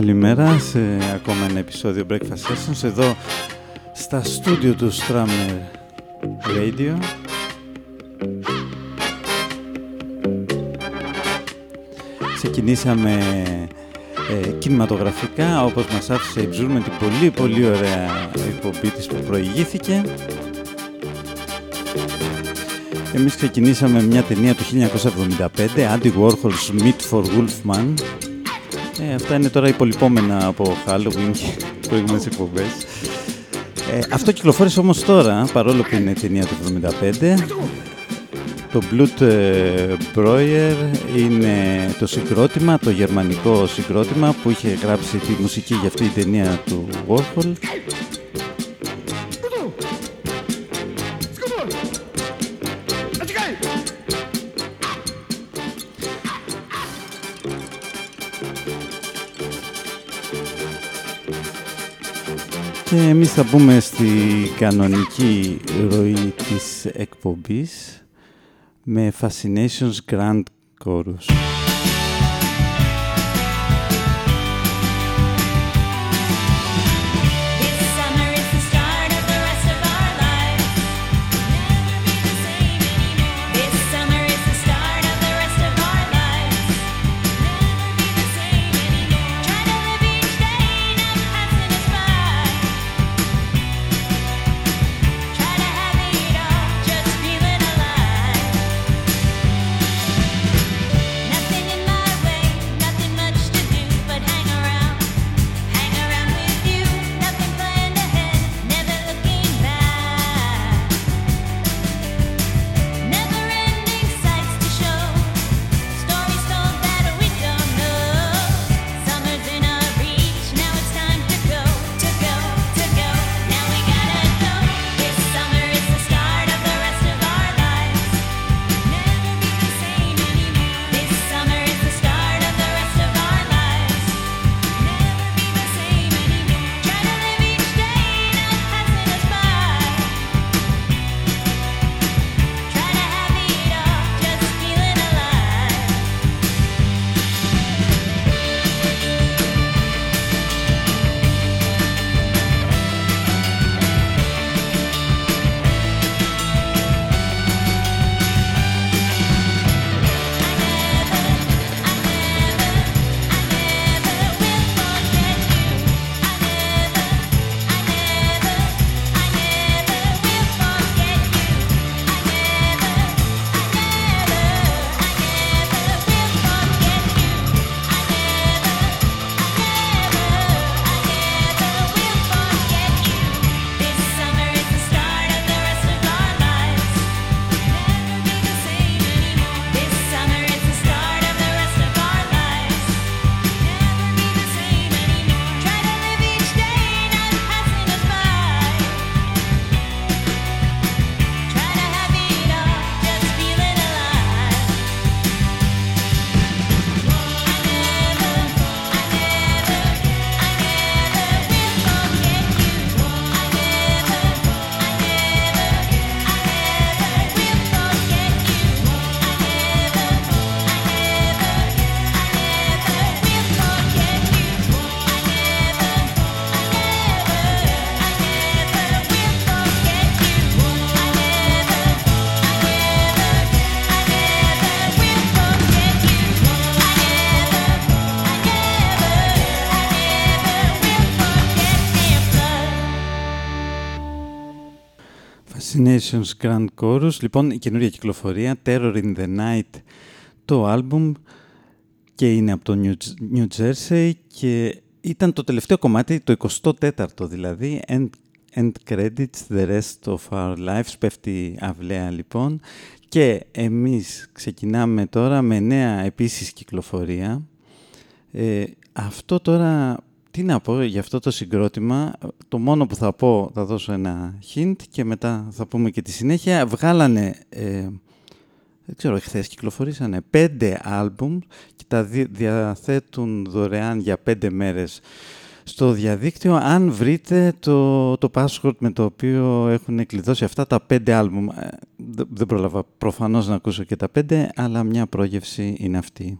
Καλημέρα σε ακόμα ένα επεισόδιο Breakfast Sessions εδώ στα στούντιο του Strammer Radio Ξεκινήσαμε ε, κινηματογραφικά όπως μας άφησε η Ψούρ με την πολύ πολύ ωραία εκπομπή της που προηγήθηκε εμείς ξεκινήσαμε μια ταινία του 1975, Andy Warhol's Meet for Wolfman. Ε, αυτά είναι τώρα υπολοιπόμενα από Halloween και προηγούμενες εκπομπές. Ε, αυτό κυκλοφόρησε όμως τώρα, παρόλο που είναι ταινία του 1975. Το Blood ε, Broyer είναι το συγκρότημα, το γερμανικό συγκρότημα που είχε γράψει τη μουσική για αυτή την ταινία του Warhol Και εμείς θα μπούμε στη κανονική ροή της εκπομπής με Fascinations Grand Chorus. Nations Grand Chorus. Λοιπόν, η καινούρια κυκλοφορία, Terror in the Night, το άλμπουμ και είναι από το New Jersey και ήταν το τελευταίο κομμάτι, το 24ο δηλαδή, End, end Credits, The Rest of Our Lives, πέφτει αυλαία λοιπόν και εμείς ξεκινάμε τώρα με νέα επίσης κυκλοφορία. Ε, αυτό τώρα τι να πω για αυτό το συγκρότημα. Το μόνο που θα πω, θα δώσω ένα hint και μετά θα πούμε και τη συνέχεια. Βγάλανε, ε, δεν ξέρω, χθες κυκλοφορήσανε πέντε άλμπουμ και τα διαθέτουν δωρεάν για πέντε μέρες στο διαδίκτυο αν βρείτε το, το password με το οποίο έχουν κλειδώσει αυτά τα πέντε άλμπουμ. Ε, δεν πρόλαβα προφανώς να ακούσω και τα πέντε, αλλά μια πρόγευση είναι αυτή.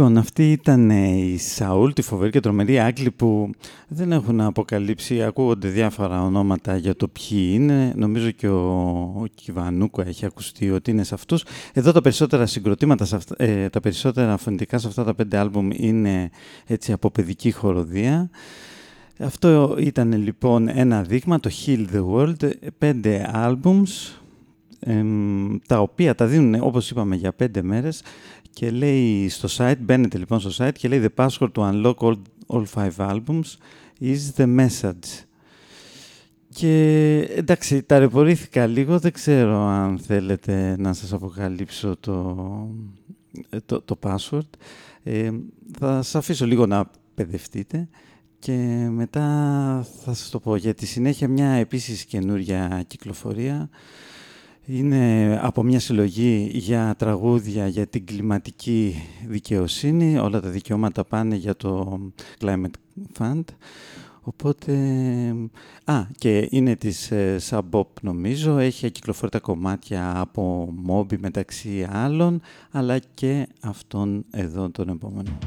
Λοιπόν, αυτή ήταν η Σαούλ, τη φοβερή και τρομερή Άγγλοι που δεν έχουν αποκαλύψει, ακούγονται διάφορα ονόματα για το ποιοι είναι. Νομίζω και ο, ο Κιβανούκο έχει ακουστεί ότι είναι σε αυτούς. Εδώ τα περισσότερα συγκροτήματα, ε, τα περισσότερα φωνητικά σε αυτά τα πέντε άλμπουμ είναι έτσι από παιδική χοροδία. Αυτό ήταν λοιπόν ένα δείγμα, το Heal the World, πέντε albums, τα οποία τα δίνουν όπως είπαμε για πέντε μέρες και λέει στο site, μπαίνετε λοιπόν στο site και λέει The password to unlock all, all five albums is the message. Και εντάξει, ταρεπορήθηκα λίγο, δεν ξέρω αν θέλετε να σας αποκαλύψω το, το, το password. Ε, θα σας αφήσω λίγο να παιδευτείτε και μετά θα σας το πω. Για τη συνέχεια μια επίσης καινούρια κυκλοφορία είναι από μια συλλογή για τραγούδια για την κλιματική δικαιοσύνη. Όλα τα δικαιώματα πάνε για το Climate Fund. Οπότε... Α, και είναι της ε, Sabop νομίζω. Έχει κυκλοφορεί τα κομμάτια από Moby μεταξύ άλλων, αλλά και αυτόν εδώ τον επόμενο.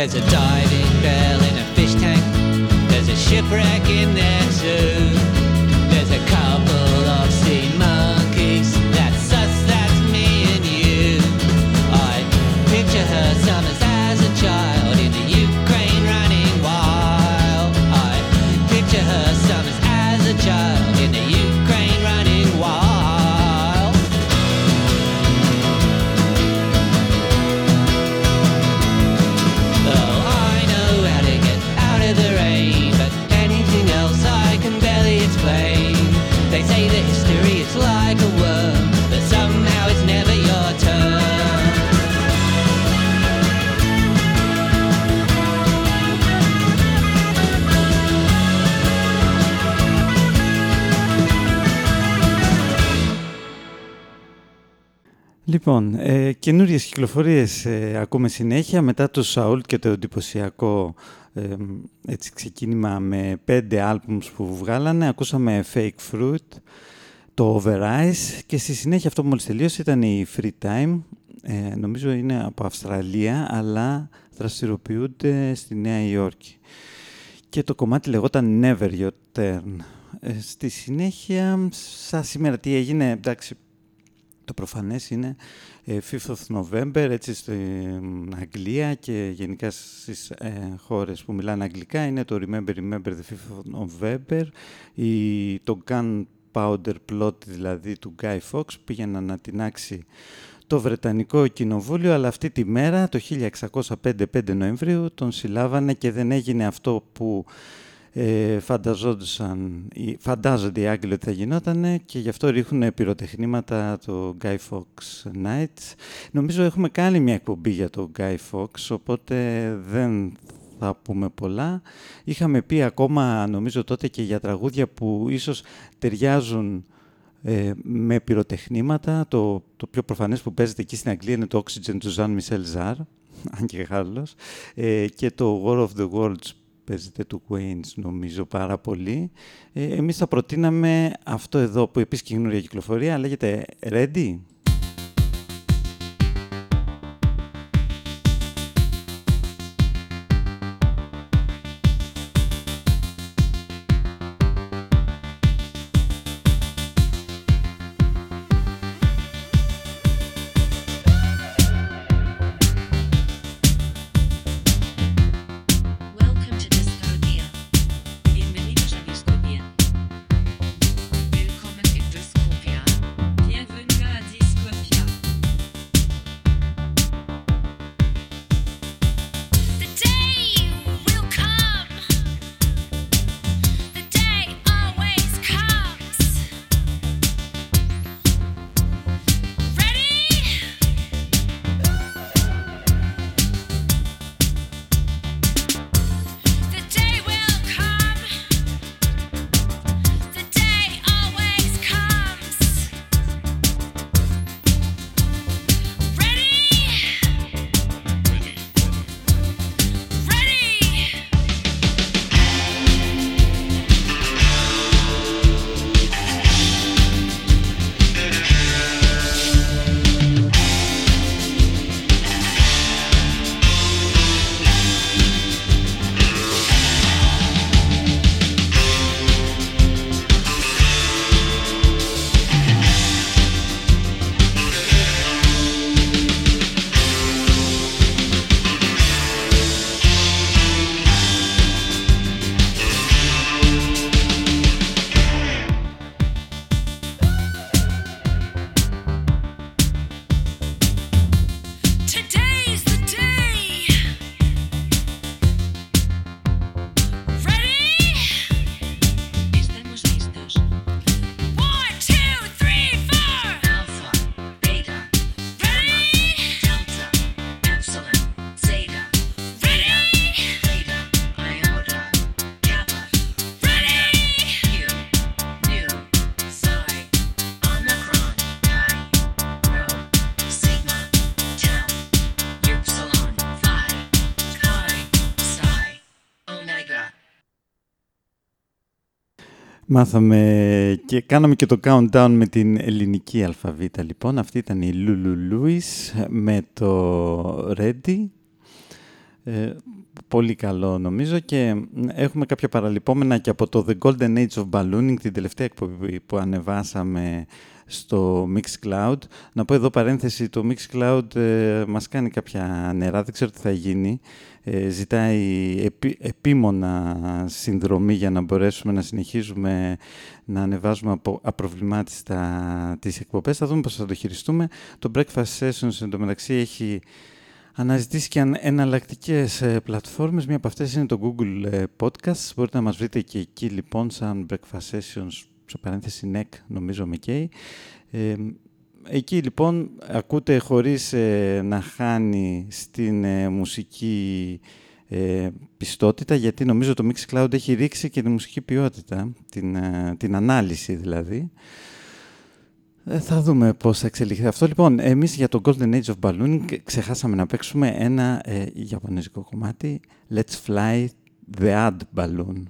There's a diving bell in a fish tank. There's a shipwreck in there too. Λοιπόν, ε, καινούριες κυκλοφορίες ε, ακούμε συνέχεια μετά το Σαούλ και το εντυπωσιακό ε, έτσι, ξεκίνημα με πέντε άλμπουμς που βγάλανε. Ακούσαμε Fake Fruit, το Overrise και στη συνέχεια αυτό που μόλις τελείωσε ήταν η Free Time. Ε, νομίζω είναι από Αυστραλία, αλλά δραστηριοποιούνται στη Νέα Υόρκη. Και το κομμάτι λεγόταν Never Your Turn. Ε, στη συνέχεια, σαν σήμερα τι έγινε, εντάξει, το προφανές είναι 5th of November, έτσι στην Αγγλία και γενικά στις ε, χώρες που μιλάνε αγγλικά είναι το Remember, Remember the 5th of November, η, το Gunpowder Plot δηλαδή του Guy Fawkes πήγαινε να τεινάξει το Βρετανικό Κοινοβούλιο, αλλά αυτή τη μέρα, το 1605 5 Νοεμβρίου, τον συλλάβανε και δεν έγινε αυτό που ε, φαντάζονται οι Άγγλοι ότι θα γινόταν και γι' αυτό ρίχνουν πυροτεχνήματα το Guy Fawkes Nights. Νομίζω έχουμε κάνει μια εκπομπή για το Guy Fawkes, οπότε δεν θα πούμε πολλά. Είχαμε πει ακόμα, νομίζω τότε και για τραγούδια που ίσως ταιριάζουν ε, με πυροτεχνήματα. Το, το πιο προφανές που παίζεται εκεί στην Αγγλία είναι το Oxygen του Jean Michel Zar, αν και Γάλλος, ε, και το War of the Worlds παίζεται του Queens νομίζω πάρα πολύ. Ε, εμείς θα προτείναμε αυτό εδώ που επίσης και καινούργια κυκλοφορία λέγεται Ready. Μάθαμε και κάναμε και το countdown με την ελληνική αλφαβήτα λοιπόν. Αυτή ήταν η Λουλου Λούις με το Ready. Ε, πολύ καλό νομίζω και έχουμε κάποια παραλυπόμενα και από το The Golden Age of Ballooning, την τελευταία εκπομπή που ανεβάσαμε στο Mixcloud. Να πω εδώ παρένθεση, το Mixcloud ε, μας κάνει κάποια νερά, δεν ξέρω τι θα γίνει. Ε, ζητάει επί, επίμονα συνδρομή για να μπορέσουμε να συνεχίζουμε να ανεβάζουμε απο, απροβλημάτιστα τις εκπομπές. Θα δούμε πώς θα το χειριστούμε. Το Breakfast Sessions εντωμεταξύ έχει αναζητήσει και εναλλακτικές ε, πλατφόρμες. Μία από αυτές είναι το Google ε, Podcast. Μπορείτε να μας βρείτε και εκεί λοιπόν σαν Breakfast Sessions, σε παρένθεση NEC νομίζω με K. Ε, εκεί λοιπόν ακούτε χωρίς ε, να χάνει στην ε, μουσική ε, πιστότητα, γιατί νομίζω το Mixcloud έχει ρίξει και τη μουσική ποιότητα, την, την ανάλυση δηλαδή. Ε, θα δούμε πώς θα εξελιχθεί αυτό. Λοιπόν, εμείς για το Golden Age of Balloon ξεχάσαμε να παίξουμε ένα ε, ιαπωνέζικο κομμάτι Let's Fly the Ad Balloon.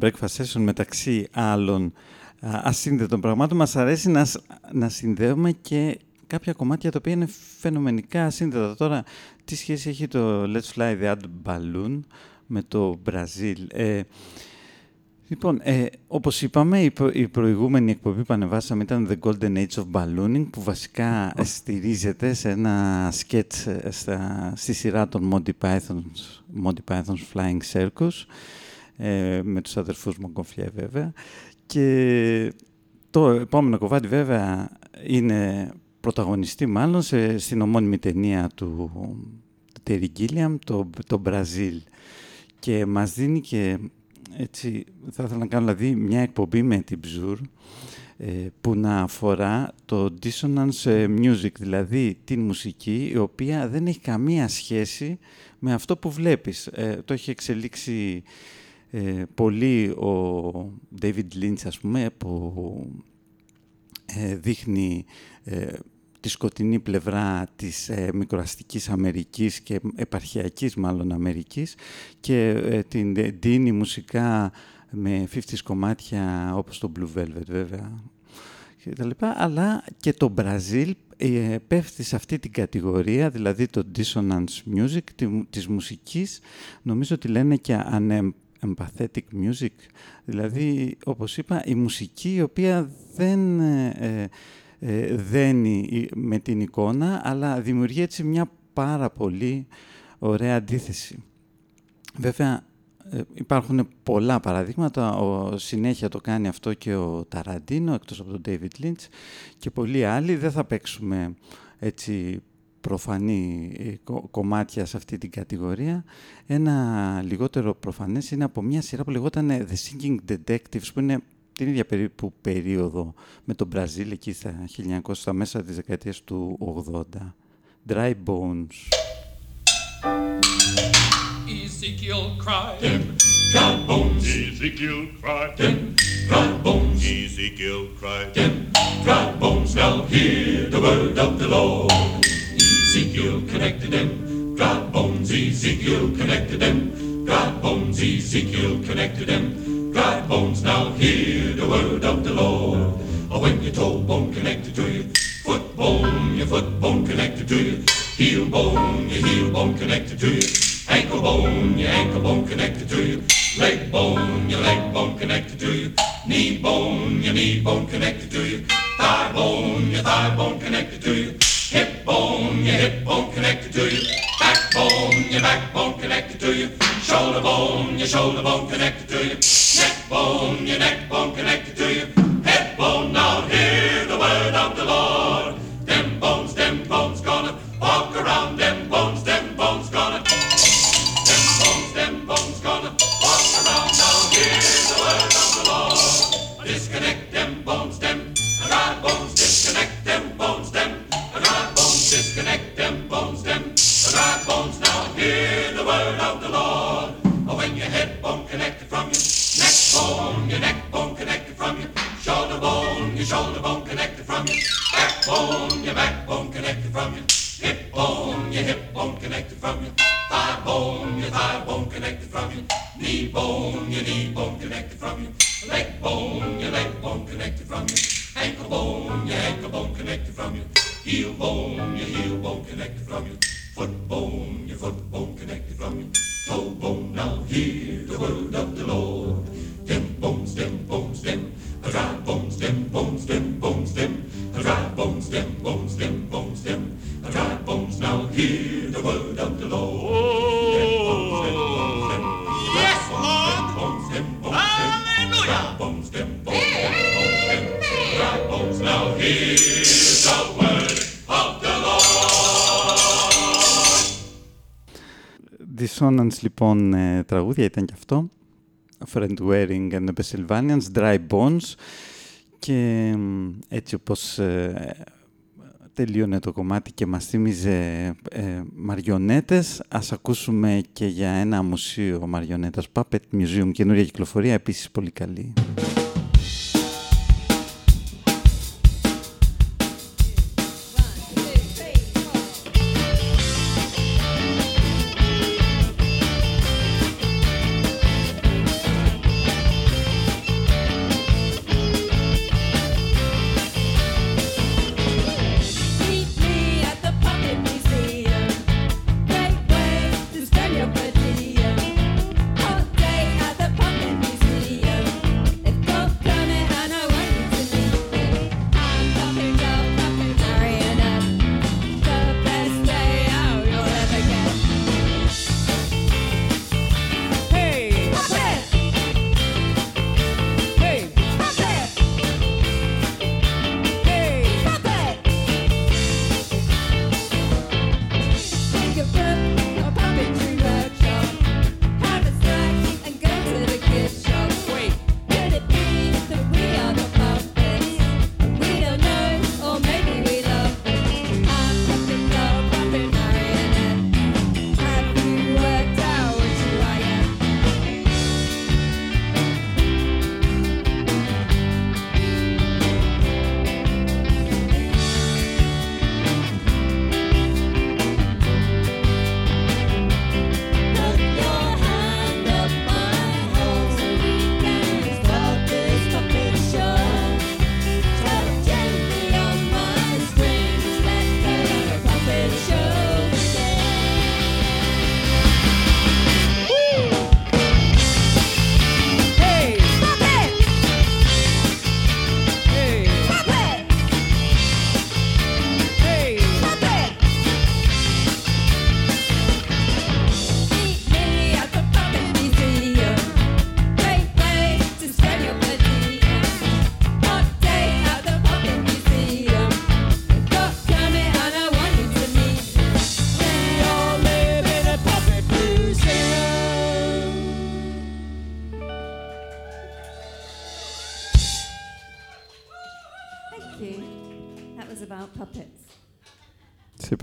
Breakfast Session μεταξύ άλλων ασύνδετων πραγμάτων μας αρέσει να, να συνδέουμε και κάποια κομμάτια τα οποία είναι φαινομενικά ασύνδετα. Τώρα, τι σχέση έχει το Let's Fly the Ad Balloon με το Brazil; Ε, λοιπόν, ε, όπως είπαμε, η, η προηγούμενη εκπομπή που ανεβάσαμε ήταν The Golden Age of Ballooning, που βασικά στηρίζεται σε ένα σκέτς ε, στη σειρά των Monty Python's, Monty Python's Flying Circus, ε, με τους αδερφούς Μογκοφιέ βέβαια. Και το επόμενο κομμάτι βέβαια είναι πρωταγωνιστή μάλλον σε, στην ομώνυμη ταινία του Terry Gilliam, το, το Μπραζίλ. Και μας δίνει και έτσι, θα ήθελα να κάνω δηλαδή μια εκπομπή με την Bzur ε, που να αφορά το dissonance ε, music, δηλαδή την μουσική η οποία δεν έχει καμία σχέση με αυτό που βλέπεις. Ε, το έχει εξελίξει ε, πολύ ο David Lynch, ας πούμε, που ε, δείχνει ε, τη σκοτεινή πλευρά της ε, μικροαστικής Αμερικής και επαρχιακής μάλλον Αμερικής και ε, την δίνει μουσικά με 50 κομμάτια όπως το Blue Velvet βέβαια και τα λοιπά, αλλά και το Μπραζίλ ε, πέφτει σε αυτή την κατηγορία, δηλαδή το dissonance music τη, της μουσικής, νομίζω ότι λένε και empathetic music, δηλαδή όπως είπα η μουσική η οποία δεν ε, ε, δένει με την εικόνα, αλλά δημιουργεί έτσι μια πάρα πολύ ωραία αντίθεση. Βέβαια, ε, υπάρχουν πολλά παραδείγματα, ο, συνέχεια το κάνει αυτό και ο Ταραντίνο, εκτός από τον David Lynch, και πολλοί άλλοι. Δεν θα παίξουμε έτσι προφανή ε, κομμάτια σε αυτή την κατηγορία. Ένα λιγότερο προφανές είναι από μια σειρά που λεγόταν The Singing Detectives, που είναι την ίδια περίπου περίοδο με τον Μπραζίλ εκεί στα 1900, στα μέσα της δεκαετίας του 80. Dry Bones. Ezekiel cried, them dry bones. Ezekiel cried, them dry bones. Ezekiel cried, them dry bones. Now hear the word of the Lord. Ezekiel connected them dry bones. Ezekiel connected them dry bones. Ezekiel connected them dry bones. Now hear the word of the Lord. Or when your toe bone connected to your foot bone, your foot bone connected to your heel bone, your heel bone connected to your ankle bone, your ankle bone connected to your leg bone, your leg bone connected to your knee bone, your knee bone connected to your thigh bone, your thigh bone connected to your hip bone, your hip bone connected to your backbone, your backbone connected to your shoulder bone, your shoulder bone connected to your neck bone, your neck bone connected to your head bone. Now hear the word of the Lord. Lord. When your head bone connected from your neck bone, your neck bone connected from your shoulder bone, your shoulder bone connected from your backbone, your backbone connected from your hip bone, your hip bone connected from your thigh bone, your thigh bone connected from your knee bone, your knee bone connected from your leg bone, your leg bone connected from your ankle bone, your ankle bone connected from your heel bone, your heel bone connected from your Foot bone, your foot bone connected from your toe bone. Now hear the word of the Lord. Stem bones, stem bones, stem. A dry bones, stem bones, stem bones, stem. A dry bone, stem bone, stem bone, stem. A dry bones. Now hear the word of the Lord. Oh. Yes, Lord. Hallelujah. Dry bones, stem bones, stem bones, stem. Dry bones. Now hear the word. Dissonance λοιπόν ε, τραγούδια ήταν και αυτό. Friend Wearing and the Pennsylvanians, Dry Bones και έτσι όπως ε, τελείωνε το κομμάτι και μας θύμιζε ε, μαριονέτες, ας ακούσουμε και για ένα μουσείο μαριονέτας, Puppet Museum, καινούρια κυκλοφορία, επίσης πολύ καλή.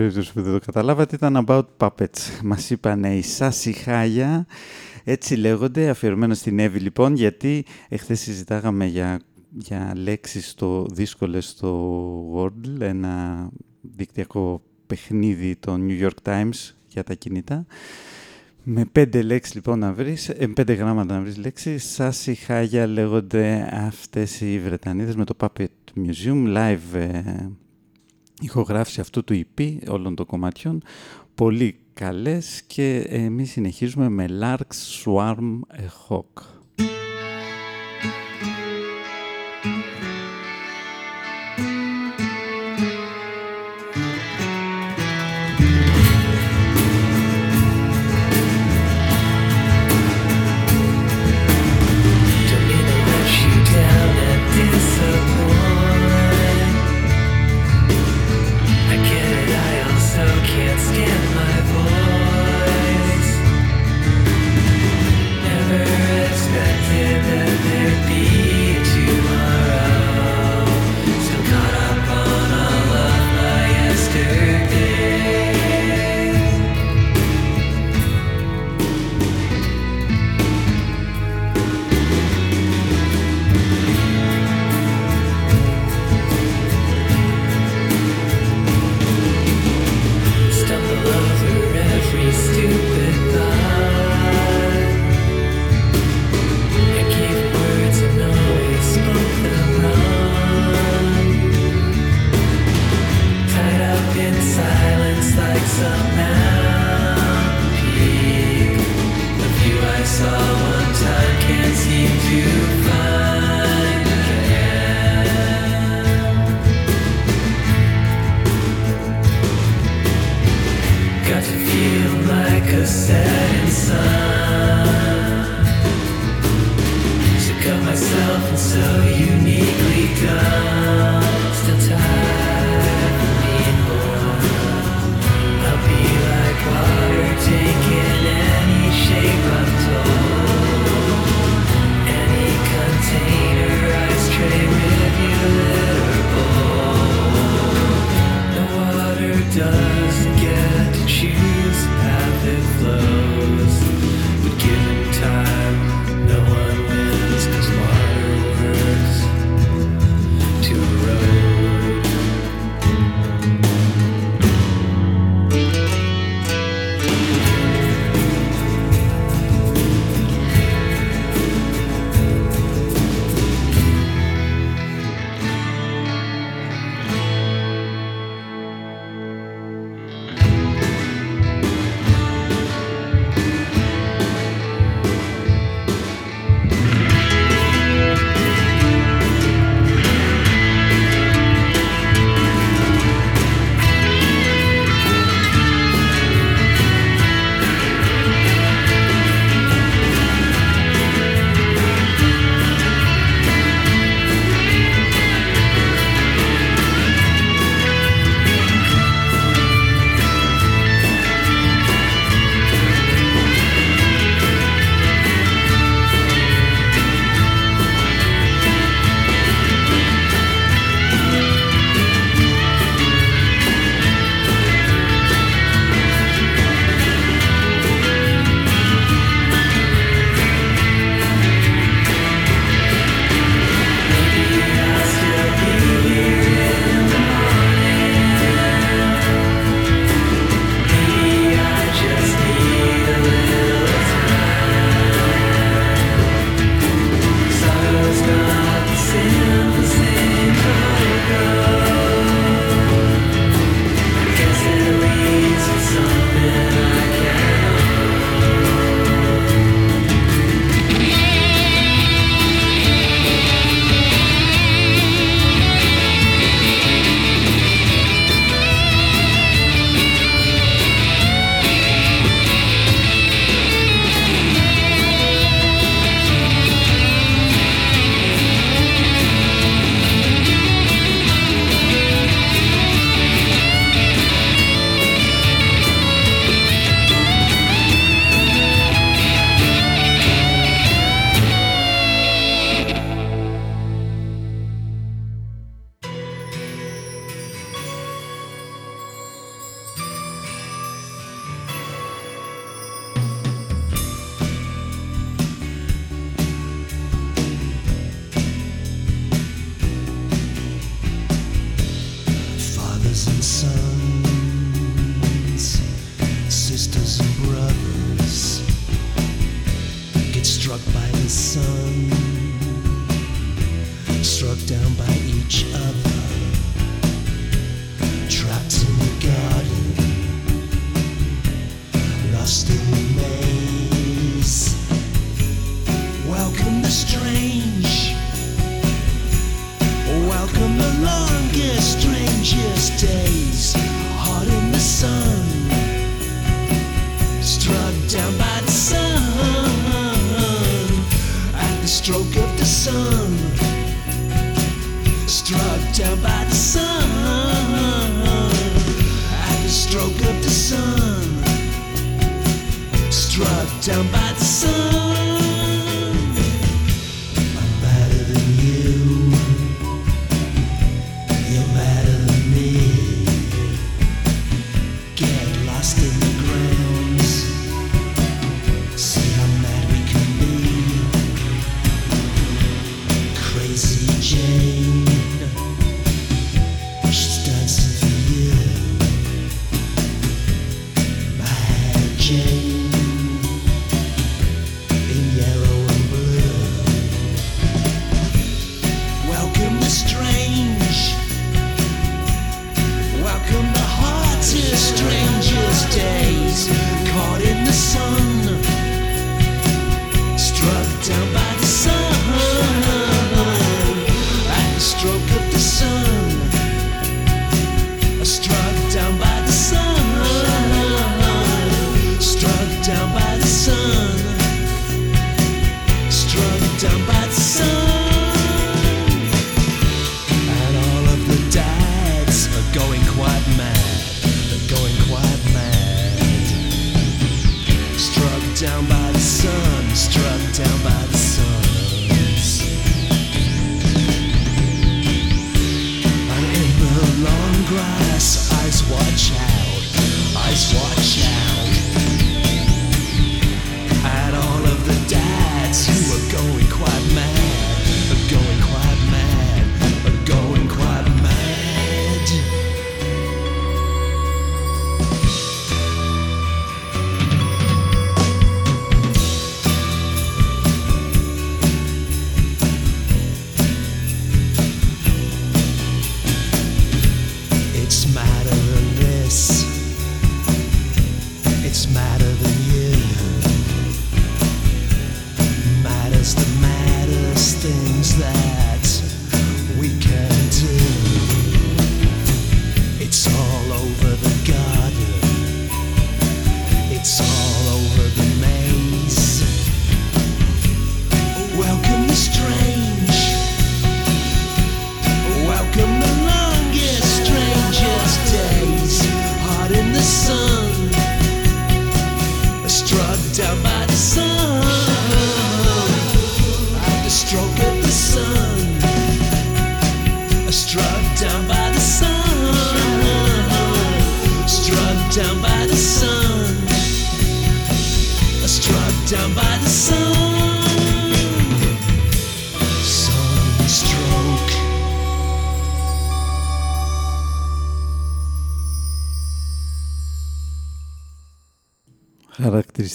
Περίπτωση που δεν το καταλάβατε ήταν About Puppets. Μας είπαν οι Σάσι Χάγια, έτσι λέγονται, αφιερωμένο στην Εύη λοιπόν, γιατί εχθές συζητάγαμε για, για λέξεις στο δύσκολες στο Wordle, ένα δικτυακό παιχνίδι των New York Times για τα κινητά. Με πέντε λέξεις λοιπόν να βρεις, ε, πέντε γράμματα να βρεις λέξεις, Σάσι Χάγια λέγονται αυτές οι Βρετανίδες με το Puppet Museum live ε, ηχογράφηση αυτού του EP όλων των κομμάτιων. Πολύ καλές και εμείς συνεχίζουμε με Larks Swarm a Hawk. said.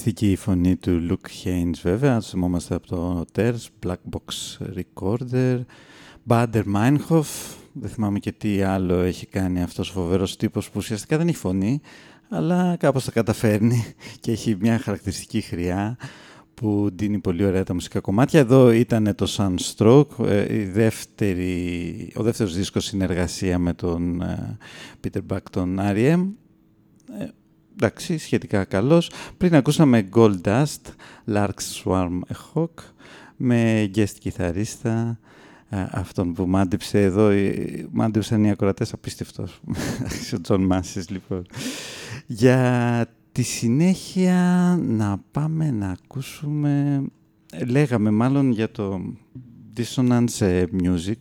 Φανταστική η φωνή του Luke Haynes βέβαια, ας θυμόμαστε από το Terz, Black Box Recorder, Bader Meinhof, δεν θυμάμαι και τι άλλο έχει κάνει αυτός ο φοβερός τύπος που ουσιαστικά δεν έχει φωνή, αλλά κάπως τα καταφέρνει και έχει μια χαρακτηριστική χρειά που δίνει πολύ ωραία τα μουσικά κομμάτια. Εδώ ήταν το Sunstroke, ε, η ο δεύτερος δίσκος συνεργασία με τον ε, Peter Buck, τον R.E.M., ε, εντάξει, σχετικά καλός. Πριν ακούσαμε Gold Dust, Lark Swarm Hawk, με guest κιθαρίστα, ε, αυτόν που μάντυψε εδώ, ε, μάντυψαν οι ακροατές απίστευτος, ο Τζον Μάσης λοιπόν. Για τη συνέχεια να πάμε να ακούσουμε, λέγαμε μάλλον για το Dissonance ε, Music.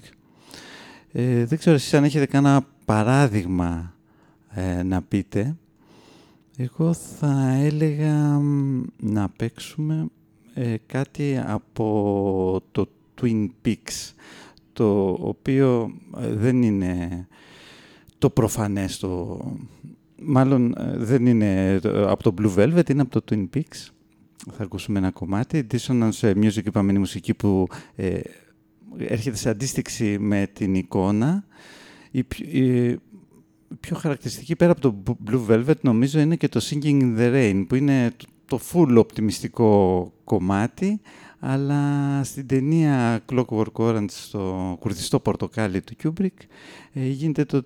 Ε, δεν ξέρω εσείς αν έχετε κανένα παράδειγμα να πείτε εγώ θα έλεγα να παίξουμε ε, κάτι από το Twin Peaks, το οποίο ε, δεν είναι το προφανές, το... μάλλον ε, δεν είναι από το Blue Velvet, είναι από το Twin Peaks. Θα ακούσουμε ένα κομμάτι. Dissonance Music, είπαμε, είναι η μουσική που έρχεται σε αντίστοιξη με την εικόνα πιο χαρακτηριστική πέρα από το Blue Velvet νομίζω είναι και το Singing in the Rain που είναι το full οπτιμιστικό κομμάτι αλλά στην ταινία Clockwork Orange στο κουρδιστό πορτοκάλι του Kubrick ε, γίνεται το,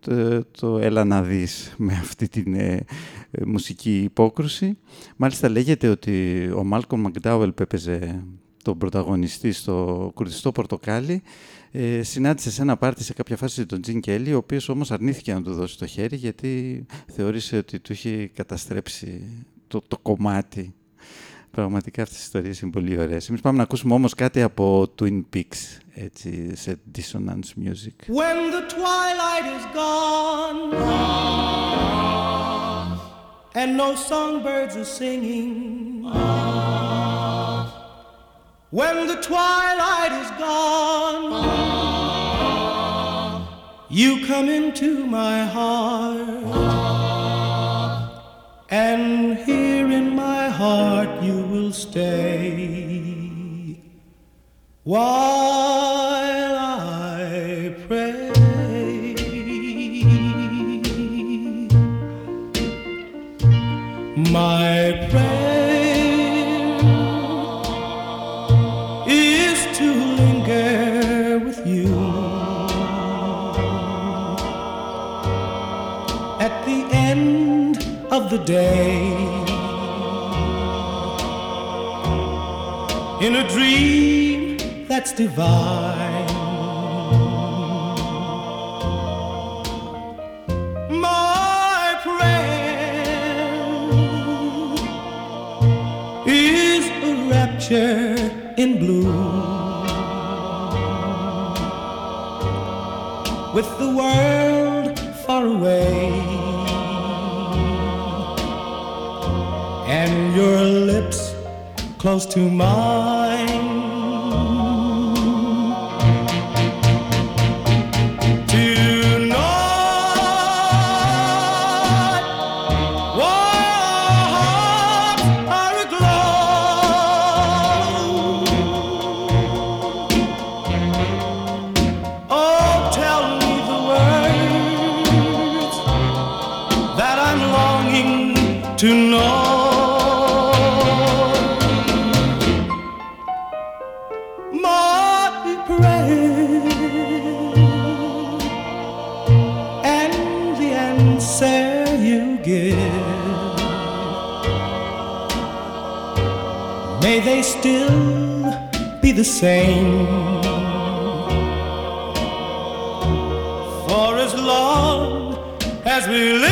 το, το «Έλα να δεις» με αυτή την ε, ε, μουσική υπόκρουση. Μάλιστα λέγεται ότι ο Μάλκομ Μακντάουελ που έπαιζε τον πρωταγωνιστή στο κουρδιστό πορτοκάλι ε, συνάντησε σε ένα πάρτι σε κάποια φάση τον Τζιν Κέλλη, ο οποίος όμως αρνήθηκε να του δώσει το χέρι γιατί θεώρησε ότι του είχε καταστρέψει το, το κομμάτι. Πραγματικά αυτές οι ιστορίες είναι πολύ ωραίες. Εμείς πάμε να ακούσουμε όμως κάτι από Twin Peaks, έτσι, σε dissonance music. When the twilight is gone and no songbirds are singing. When the twilight is gone, you come into my heart. And here in my heart you will stay while I pray. My prayer of the day. In a dream that's divine. My prayer is a rapture in blue. With the world far away and your lips close to mine. Tonight, walls the same. For as long as we live,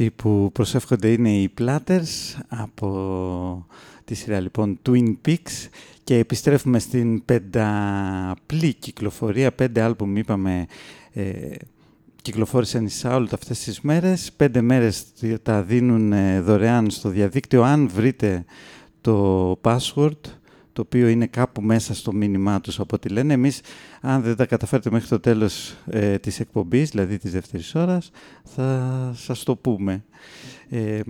Αυτοί που προσεύχονται είναι οι Platters από τη σειρά λοιπόν Twin Peaks και επιστρέφουμε στην πενταπλή κυκλοφορία, πέντε άλμπουμ είπαμε ε, κυκλοφόρησαν οι Sound αυτές τις μέρες, πέντε μέρες τα δίνουν ε, δωρεάν στο διαδίκτυο. Αν βρείτε το password το οποίο είναι κάπου μέσα στο μήνυμά τους από ό,τι λένε. Εμείς, αν δεν τα καταφέρετε μέχρι το τέλος ε, της εκπομπής, δηλαδή της δεύτερης ώρας, θα σας το πούμε. Ε,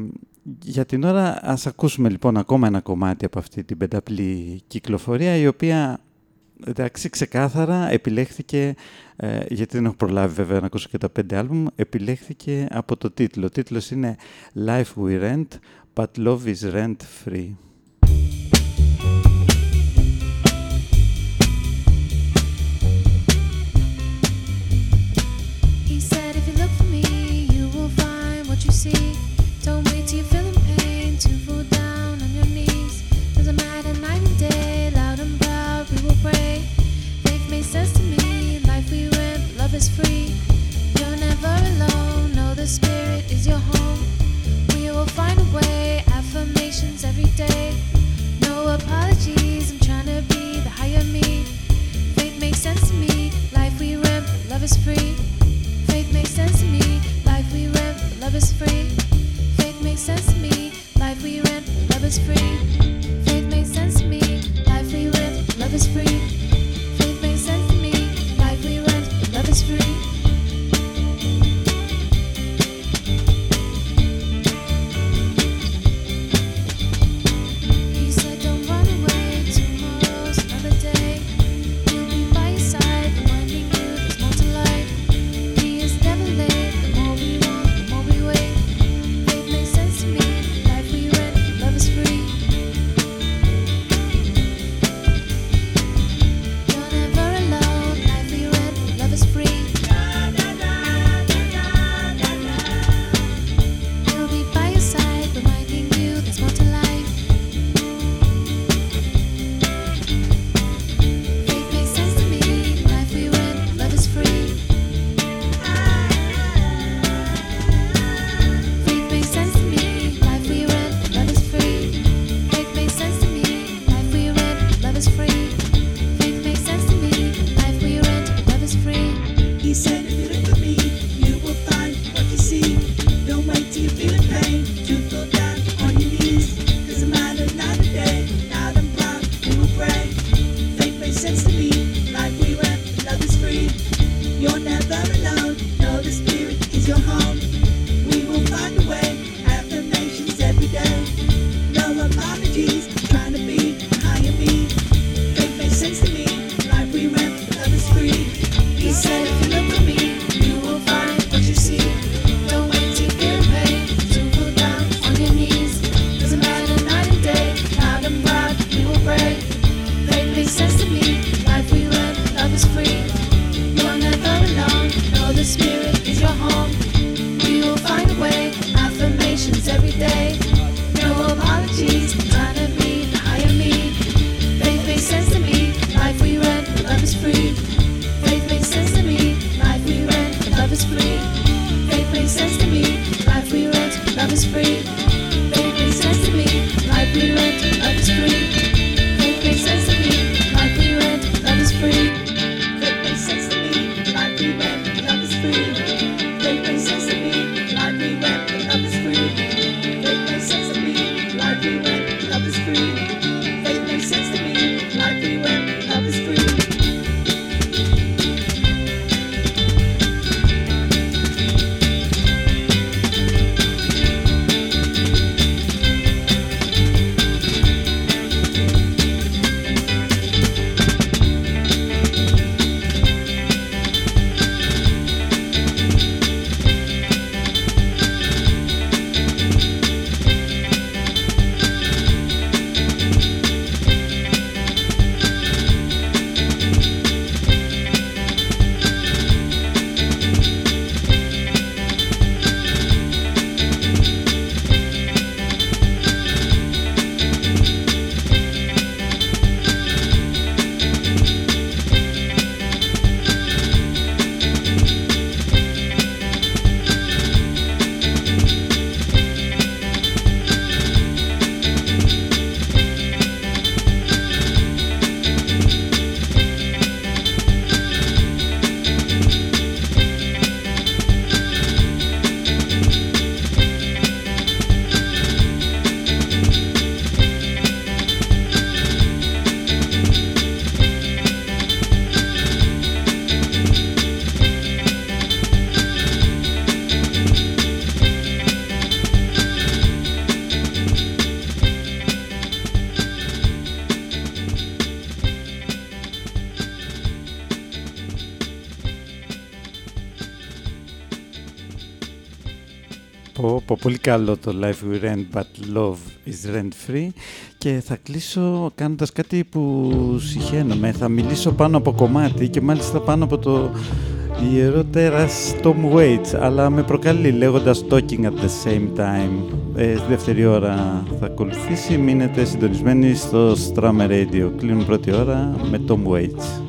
για την ώρα ας ακούσουμε λοιπόν ακόμα ένα κομμάτι από αυτή την πενταπλή κυκλοφορία, η οποία εντάξει ξεκάθαρα επιλέχθηκε, ε, γιατί δεν έχω προλάβει βέβαια να ακούσω και τα πέντε άλμπουμ, επιλέχθηκε από το τίτλο. Ο τίτλος είναι Life We Rent, but Love is Rent Free. you see. Don't wait till you're feeling pain to fall down on your knees. Doesn't matter night and day, loud and proud, we will pray. Faith makes sense to me, life we win, love is free. You're never alone, know the spirit is your home. We will find a way, affirmations every day. No apologies, I'm trying to be the higher me. Faith makes sense to me, life we win, love is free. Faith makes sense to me love is free. Faith makes sense to me. Life we rent, love is free. Faith makes sense to me. Life we rent, love is free. Faith makes sense to me. Life we rent, love is free. πολύ καλό το Life We Rent But Love Is Rent Free και θα κλείσω κάνοντας κάτι που συχαίνομαι. Θα μιλήσω πάνω από κομμάτι και μάλιστα πάνω από το ιερό τέρας Tom Waits αλλά με προκαλεί λέγοντας Talking at the same time. Ε, στη δεύτερη ώρα θα ακολουθήσει. Μείνετε συντονισμένοι στο Strummer Radio. Κλείνουν πρώτη ώρα με Tom Waits.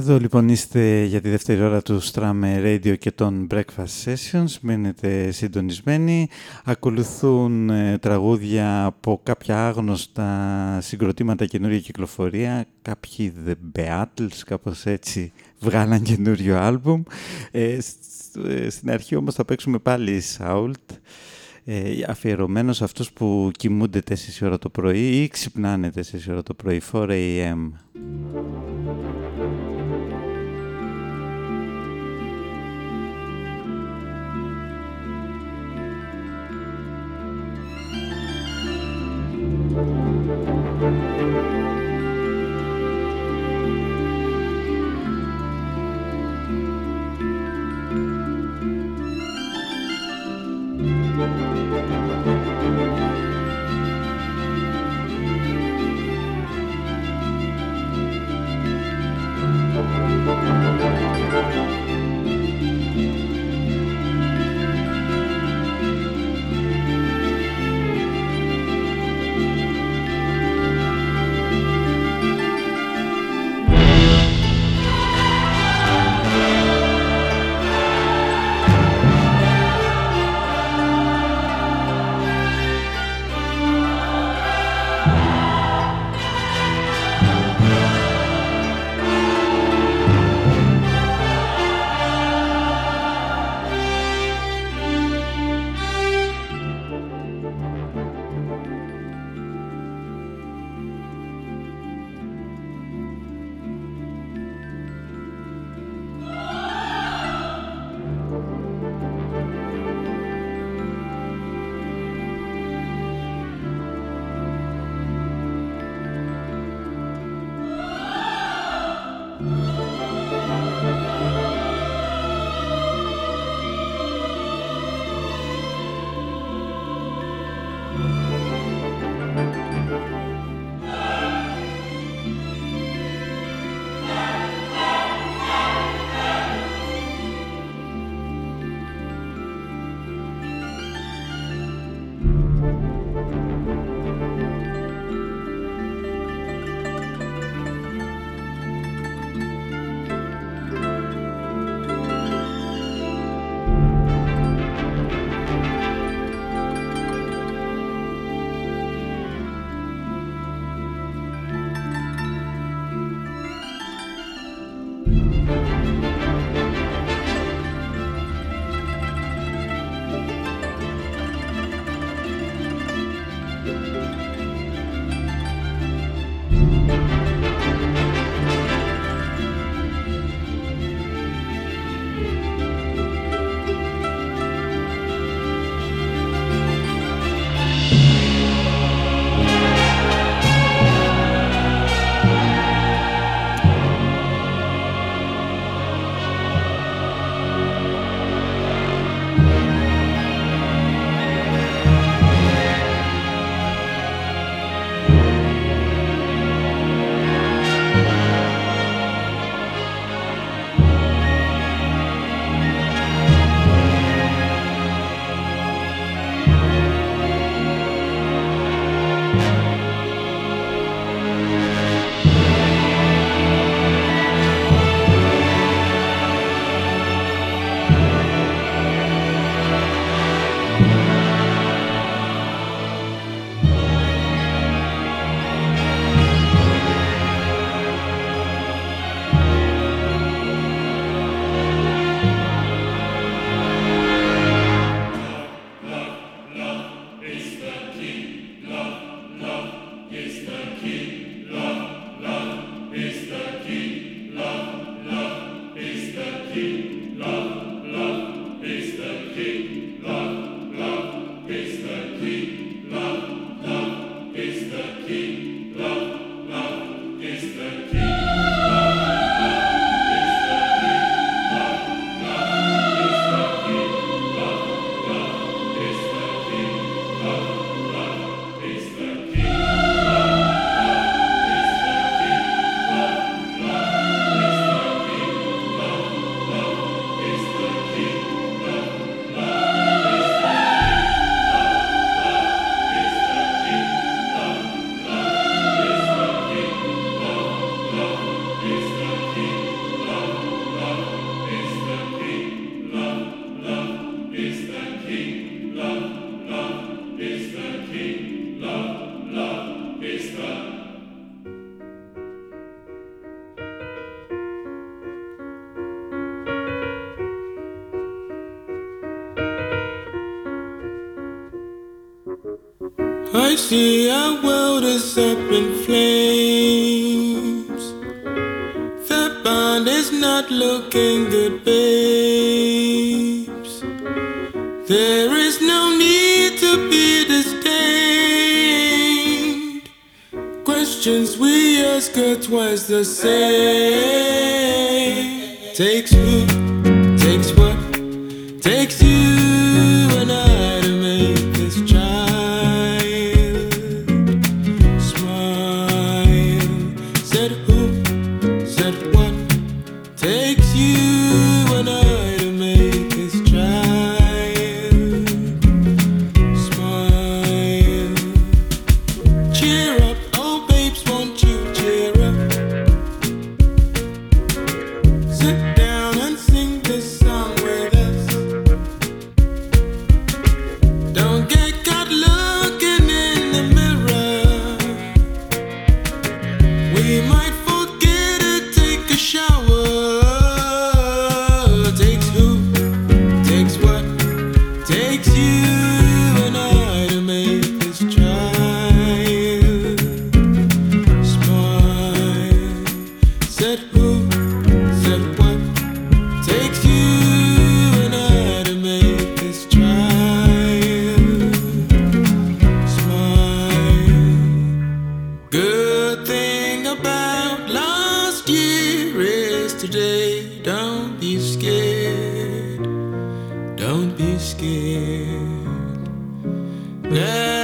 Εδώ λοιπόν είστε για τη δεύτερη ώρα του Strame Radio και των Breakfast Sessions. Μένετε συντονισμένοι. Ακολουθούν ε, τραγούδια από κάποια άγνωστα συγκροτήματα καινούργια κυκλοφορία. Κάποιοι The Beatles, κάπως έτσι, βγάλαν καινούριο άλμπουμ. Ε, ε, στην αρχή όμως θα παίξουμε πάλι Salt. Ε, αφιερωμένος σε αυτούς που κοιμούνται 4 ώρα το πρωί ή ξυπνάνε 4 ώρα το πρωί, 4 a.m. Our up in flames. The bond is not looking good, babes. There is no need to be disdained. Questions we ask are twice the same. About last year is today. Don't be scared. Don't be scared.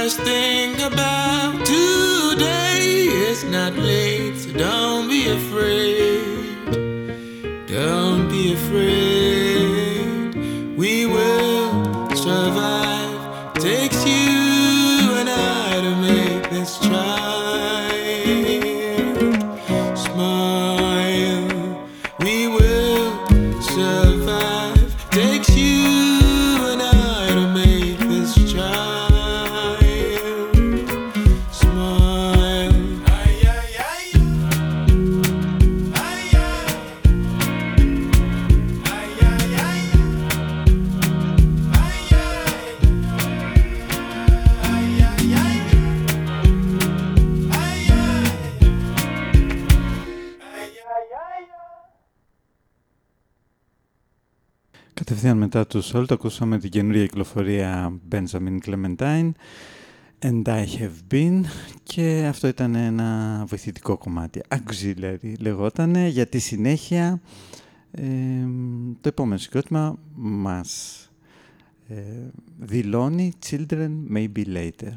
Thing about today is not late, so don't be afraid. Don't be afraid. Μετά τους Salt ακούσαμε την καινούργια κυκλοφορία Benjamin Clementine And I Have Been και αυτό ήταν ένα βοηθητικό κομμάτι. Auxiliary λεγότανε για τη συνέχεια ε, το επόμενο συγκρότημα μας ε, δηλώνει Children Maybe Later.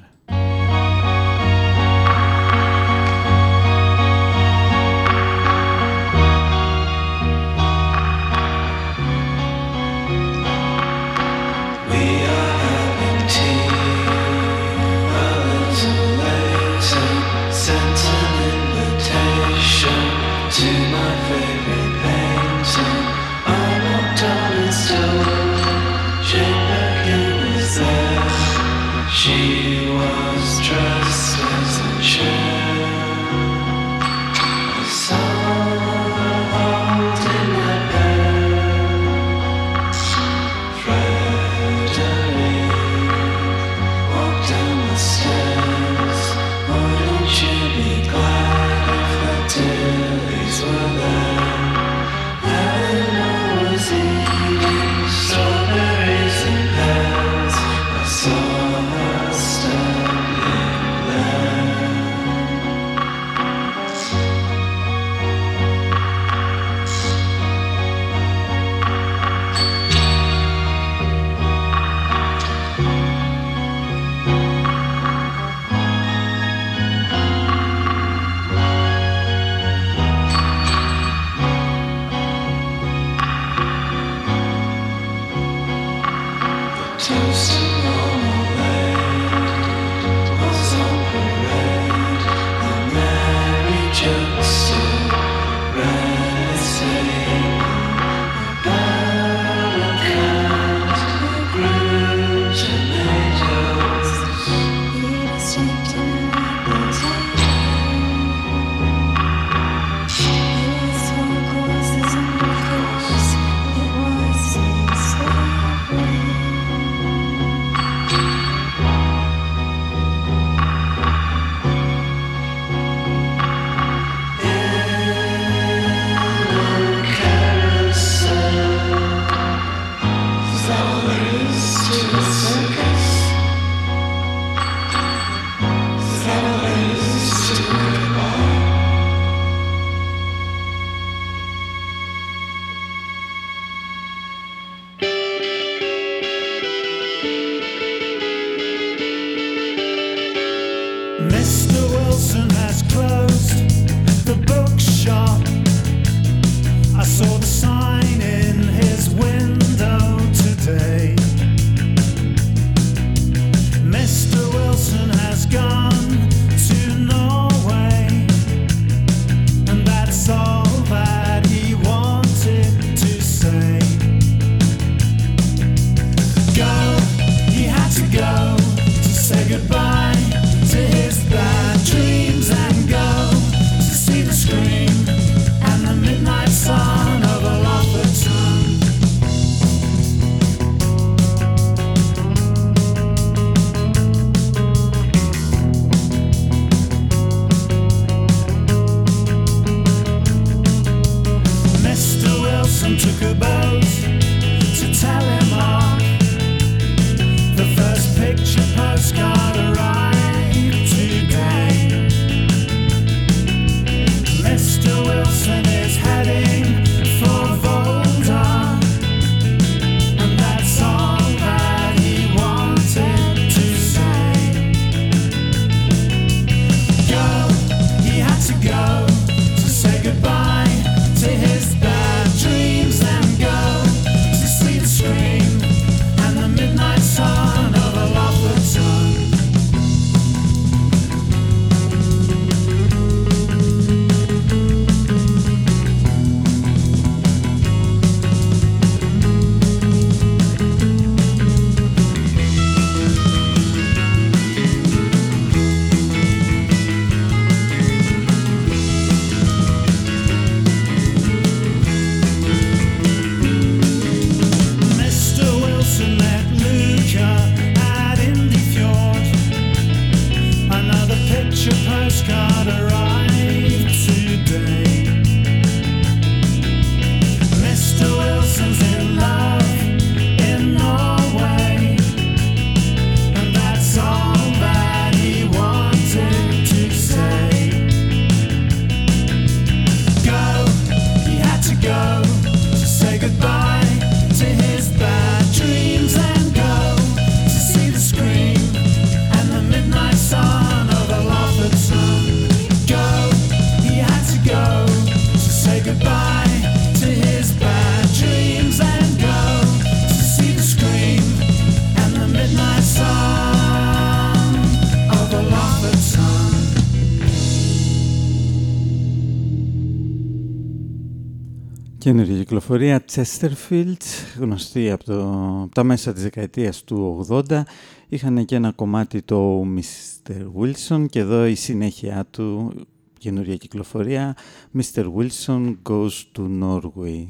Καινούργια κυκλοφορία Chesterfield, γνωστή από, το, από τα μέσα της δεκαετίας του 80. Είχαν και ένα κομμάτι το Mr. Wilson και εδώ η συνέχεια του, καινούργια κυκλοφορία, Mr. Wilson Goes to Norway.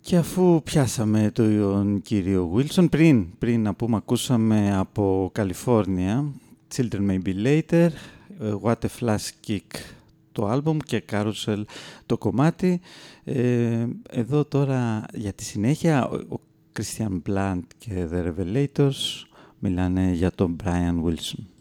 Και αφού πιάσαμε τον κύριο Wilson, πριν, πριν να πούμε ακούσαμε από Καλιφόρνια, Children May Be Later, What a Flash Kick το άλμπομ και Carousel το κομμάτι. Ε, εδώ τώρα για τη συνέχεια ο Christian Blunt και The Revelators μιλάνε για τον Brian Wilson.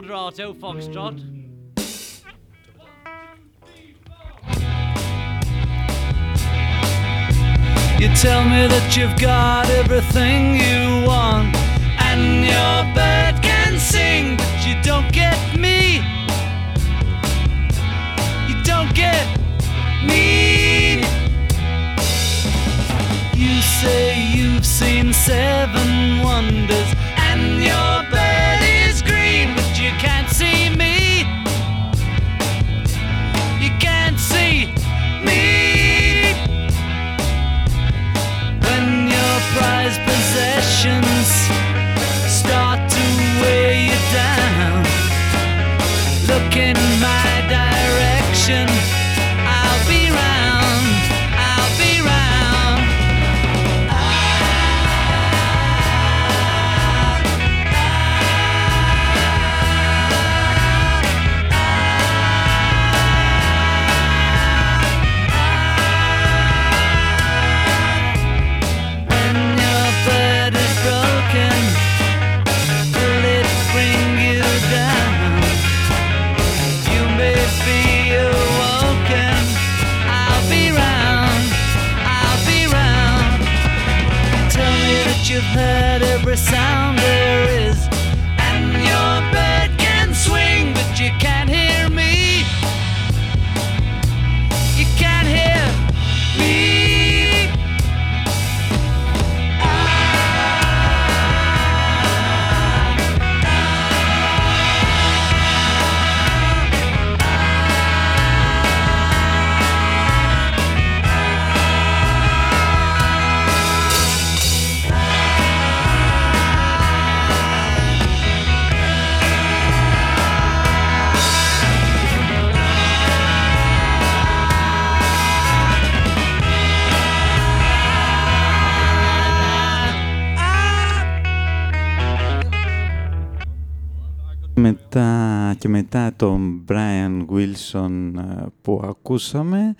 Moderato oh, foxtrot. You tell me that you've got everything you τον Brian Wilson ε, που ακούσαμε,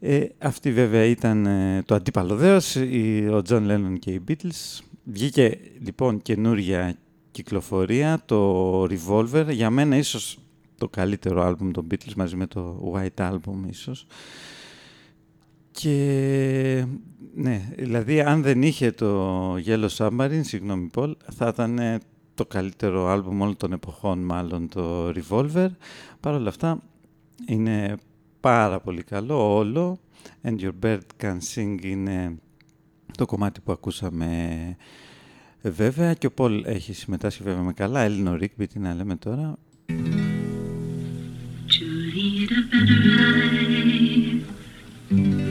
ε, αυτή βέβαια ήταν ε, το αντίπαλο δέος, η- ο John Lennon και οι Beatles. Βγήκε λοιπόν καινούρια κυκλοφορία, το Revolver, για μένα ίσως το καλύτερο άλμπουμ των Beatles μαζί με το White Album ίσως. Και ναι, δηλαδή αν δεν είχε το Yellow Submarine, συγγνώμη Paul, θα ήταν ε, το καλύτερο άλμπουμ όλων των εποχών μάλλον το Revolver. Παρ' όλα αυτά είναι πάρα πολύ καλό όλο. And Your Bird Can Sing είναι το κομμάτι που ακούσαμε ε, βέβαια και ο Πολ έχει συμμετάσχει βέβαια με καλά. Έλληνο Ρίκμπι, τι να λέμε τώρα. To lead a better life,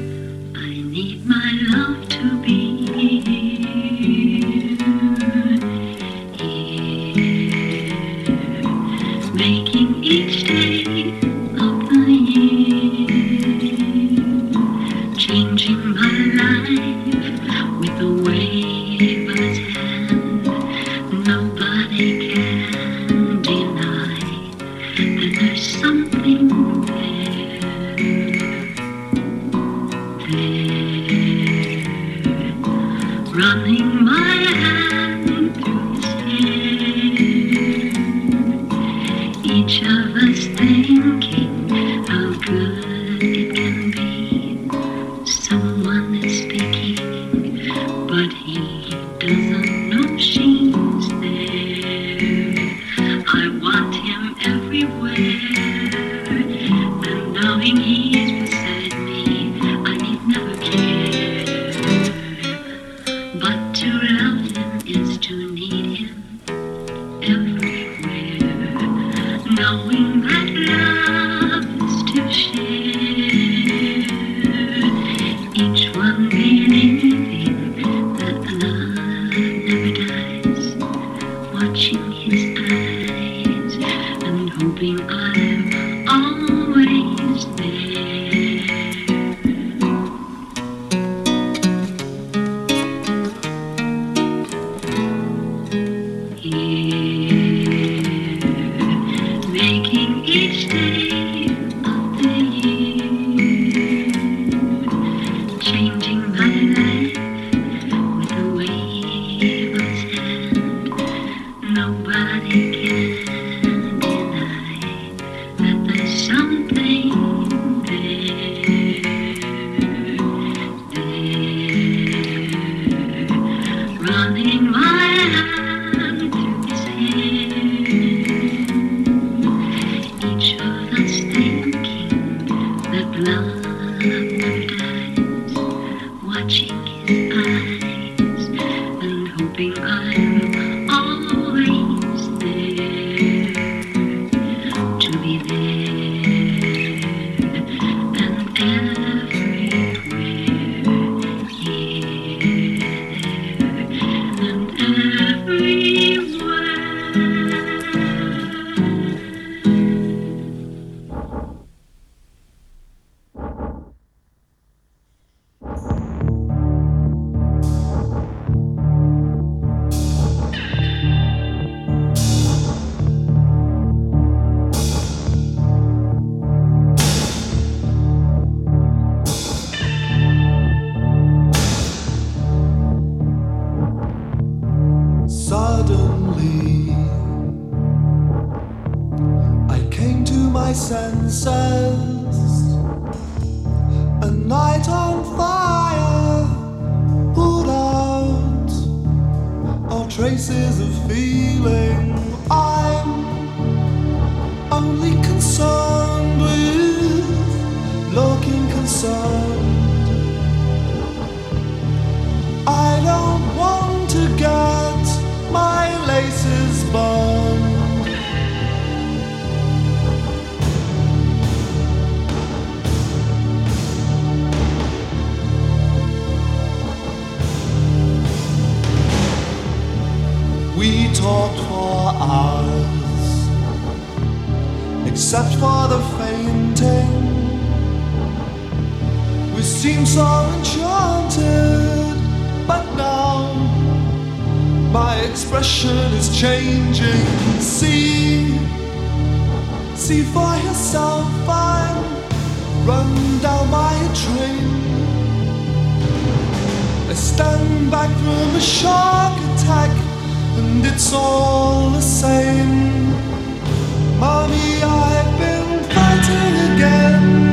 looking concerned. I don't want to get my laces burned. We talked for hours, except for the fainting. Seemed so enchanted, but now my expression is changing. See, see for yourself, I'm run down by a train. I stand back from a shark attack, and it's all the same. Mommy, I've been fighting again.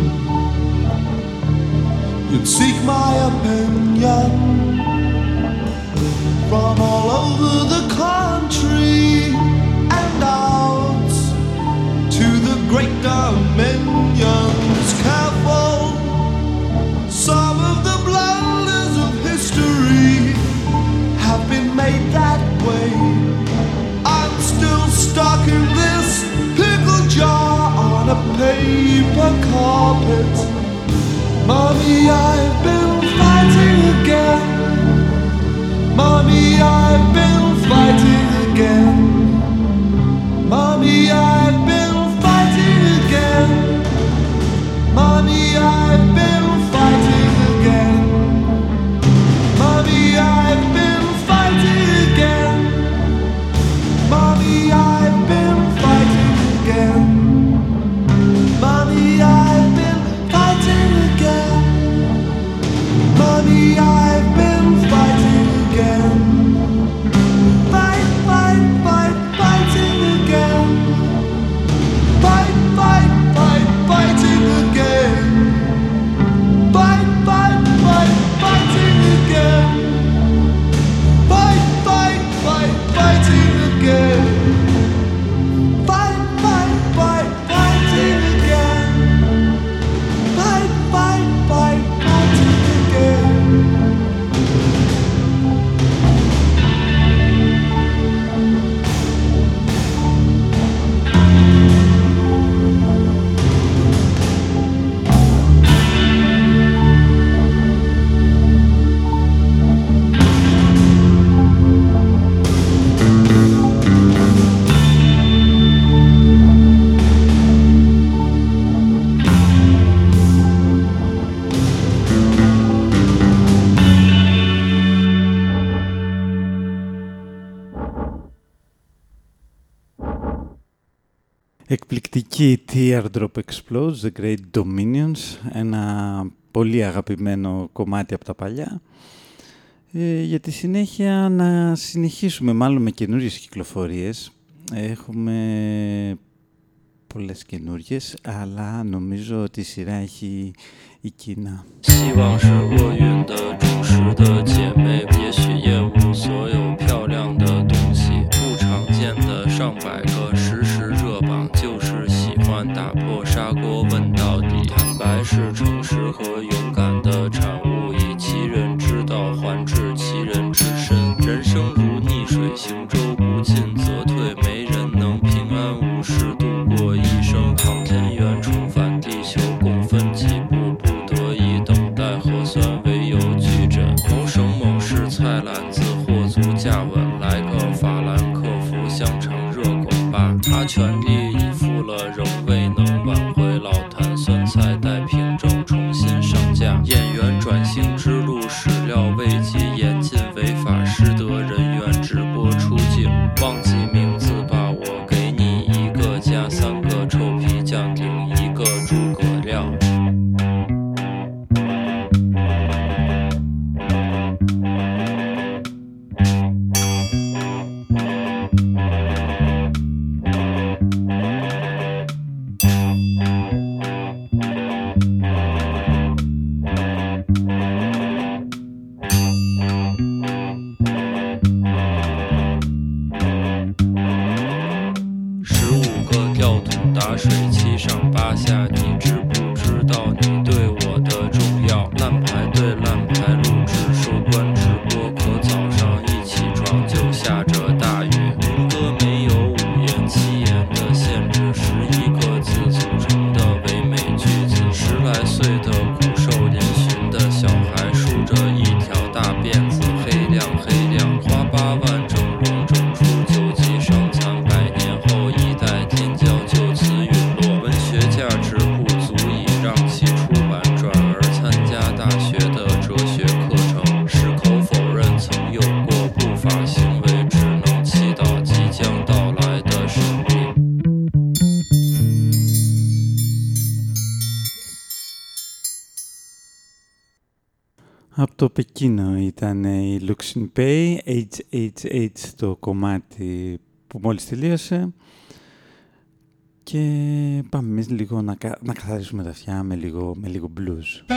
you'd seek my opinion from all over the country and out to the great dominions. Careful, some of the blunders of history have been made that way. I'm still stuck in this pickle jar on a paper carpet. Mommy, I've been fighting again. Mommy, I've been fighting again. Mommy, I've been fighting again. Mommy, I've Εκπληκτική Teardrop Explodes, The Great Dominions, ένα πολύ αγαπημένο κομμάτι από τα παλιά. Ε, για τη συνέχεια να συνεχίσουμε μάλλον με καινούριες κυκλοφορίες. Έχουμε πολλές καινούριες, αλλά νομίζω ότι η σειρά έχει η Κίνα. 进则退，没人能平安无事度过一生。航天员重返地球，共分几步，不得已等待核酸为由拒诊。某省某市菜篮子货足价稳，来个法兰克福香肠热狗吧。他全 HH το κομμάτι που μόλις τελείωσε και πάμε εμείς λίγο να, κα... καθαρίσουμε τα αυτιά με λίγο, με λίγο blues.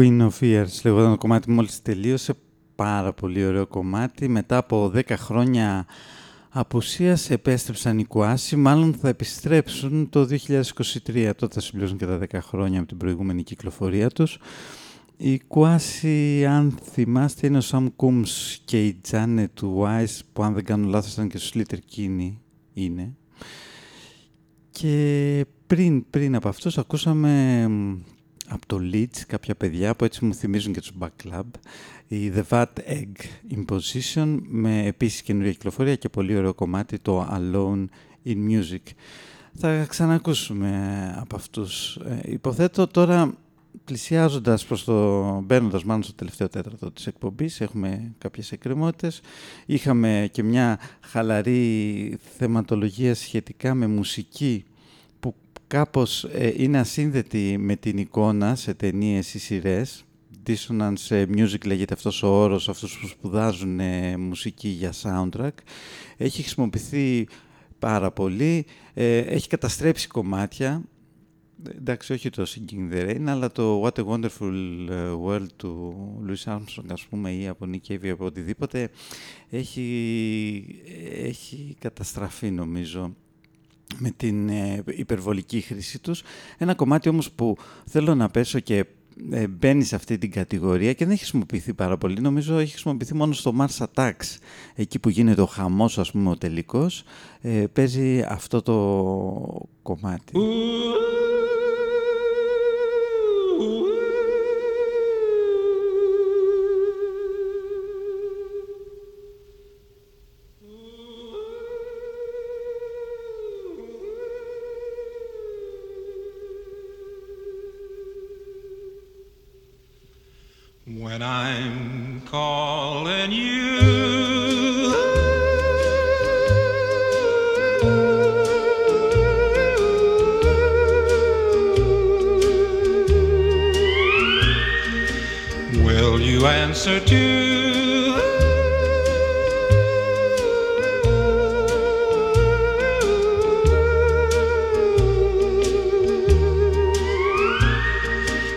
Queen of Ears, λέγονταν το κομμάτι μόλις τελείωσε. Πάρα πολύ ωραίο κομμάτι. Μετά από 10 χρόνια απουσίας επέστρεψαν οι Κουάσι. Μάλλον θα επιστρέψουν το 2023. Τότε θα συμπληρώσουν και τα 10 χρόνια από την προηγούμενη κυκλοφορία τους. Οι Κουάσι, αν θυμάστε, είναι ο Σαμ Κούμς και η Τζάνε του Wise, που αν δεν κάνω λάθος ήταν και στο Σλίτερ Κίνη είναι. Και πριν, πριν από αυτούς ακούσαμε από το Leeds κάποια παιδιά που έτσι μου θυμίζουν και τους Back Club η The Vat Egg Imposition με επίσης καινούργια κυκλοφορία και πολύ ωραίο κομμάτι το Alone in Music. Θα ξανακούσουμε από αυτούς. Ε, υποθέτω τώρα πλησιάζοντας προς το, μπαίνοντας μάλλον στο τελευταίο τέταρτο της εκπομπής, έχουμε κάποιες εκκρεμότητες. Είχαμε και μια χαλαρή θεματολογία σχετικά με μουσική που κάπως ε, είναι ασύνδετη με την εικόνα σε ταινίες ή σειρές. Dissonance music λέγεται αυτός ο όρος, αυτούς που σπουδάζουν ε, μουσική για soundtrack. Έχει χρησιμοποιηθεί πάρα πολύ, ε, έχει καταστρέψει κομμάτια, εντάξει όχι το Singing the Rain, αλλά το What a Wonderful ε, World του Louis Armstrong, ας πούμε, ή από Nick Cave ή από οτιδήποτε, έχει, έχει καταστραφεί νομίζω με την ε, υπερβολική χρήση τους. Ένα κομμάτι όμως που θέλω να πέσω και ε, μπαίνει σε αυτή την κατηγορία και δεν έχει χρησιμοποιηθεί πάρα πολύ. Νομίζω έχει χρησιμοποιηθεί μόνο στο Mars Attacks, εκεί που γίνεται ο χαμός, ας πούμε, ο τελικός. Ε, παίζει αυτό το κομμάτι. I'm calling you, will you answer to?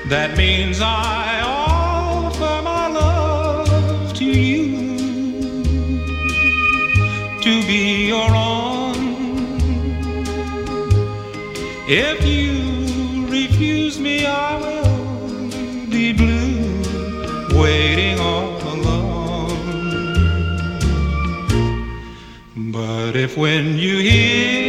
That means I If you refuse me, I will be blue, waiting all alone. But if when you hear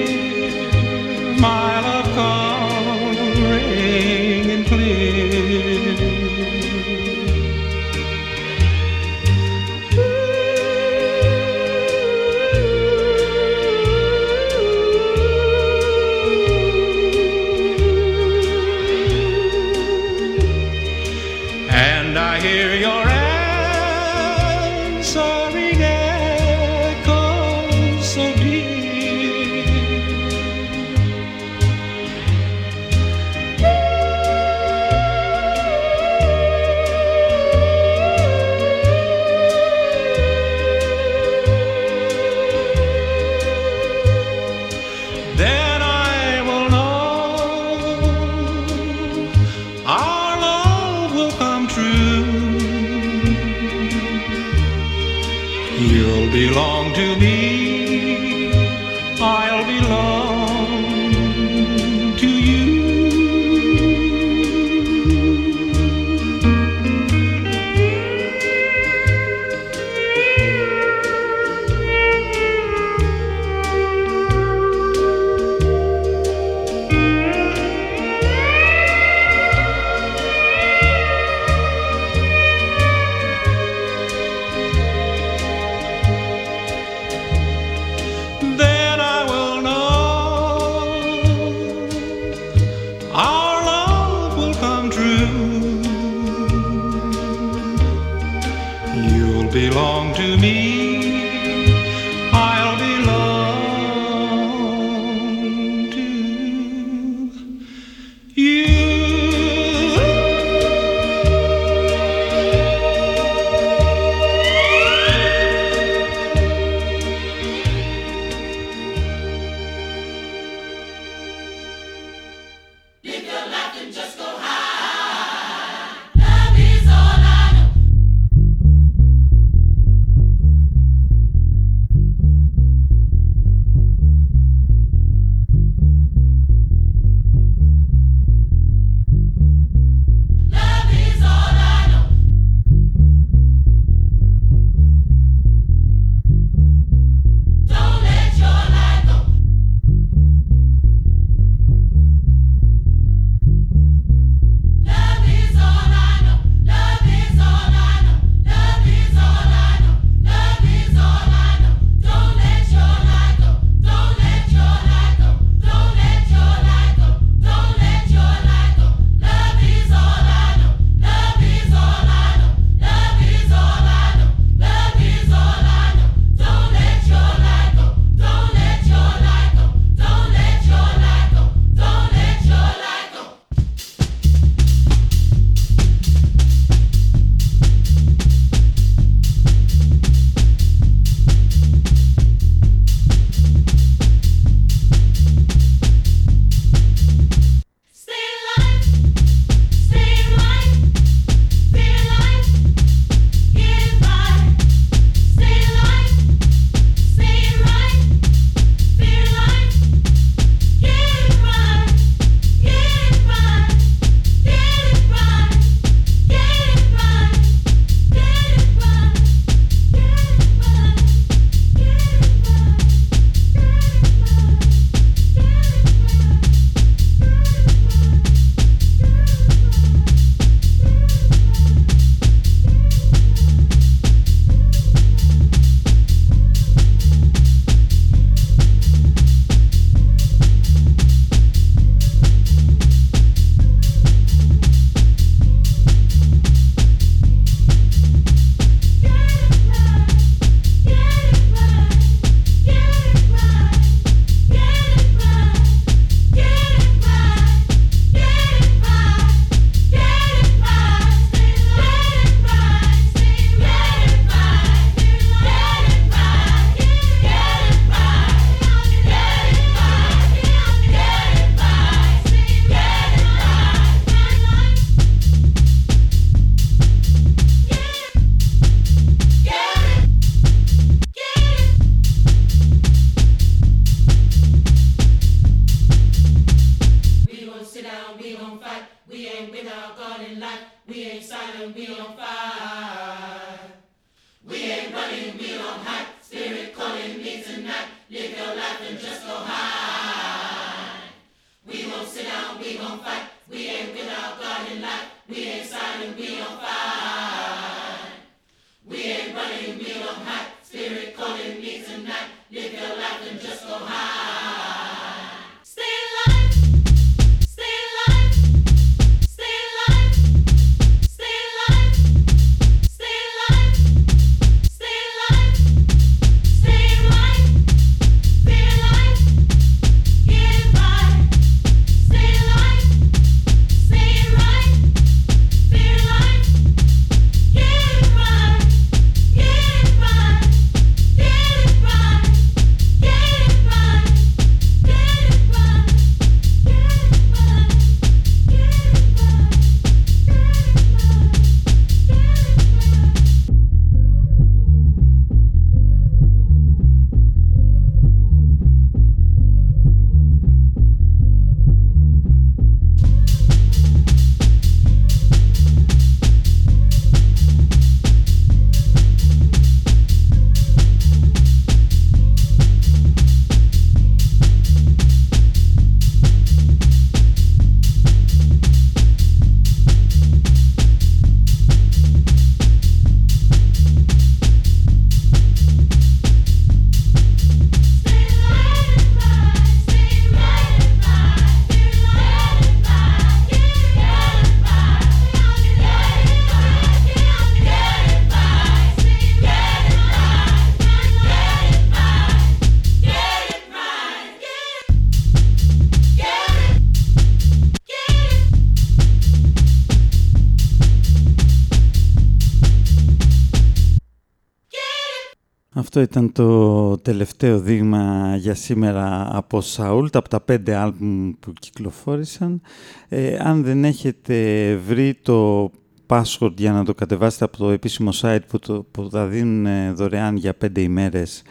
Αυτό ήταν το τελευταίο δείγμα για σήμερα από Σαούλτ, από τα πέντε άλμπουμ που κυκλοφόρησαν. Ε, αν δεν έχετε βρει το password για να το κατεβάσετε από το επίσημο site που, το, που τα δίνουν ε, δωρεάν για πέντε ημέρες,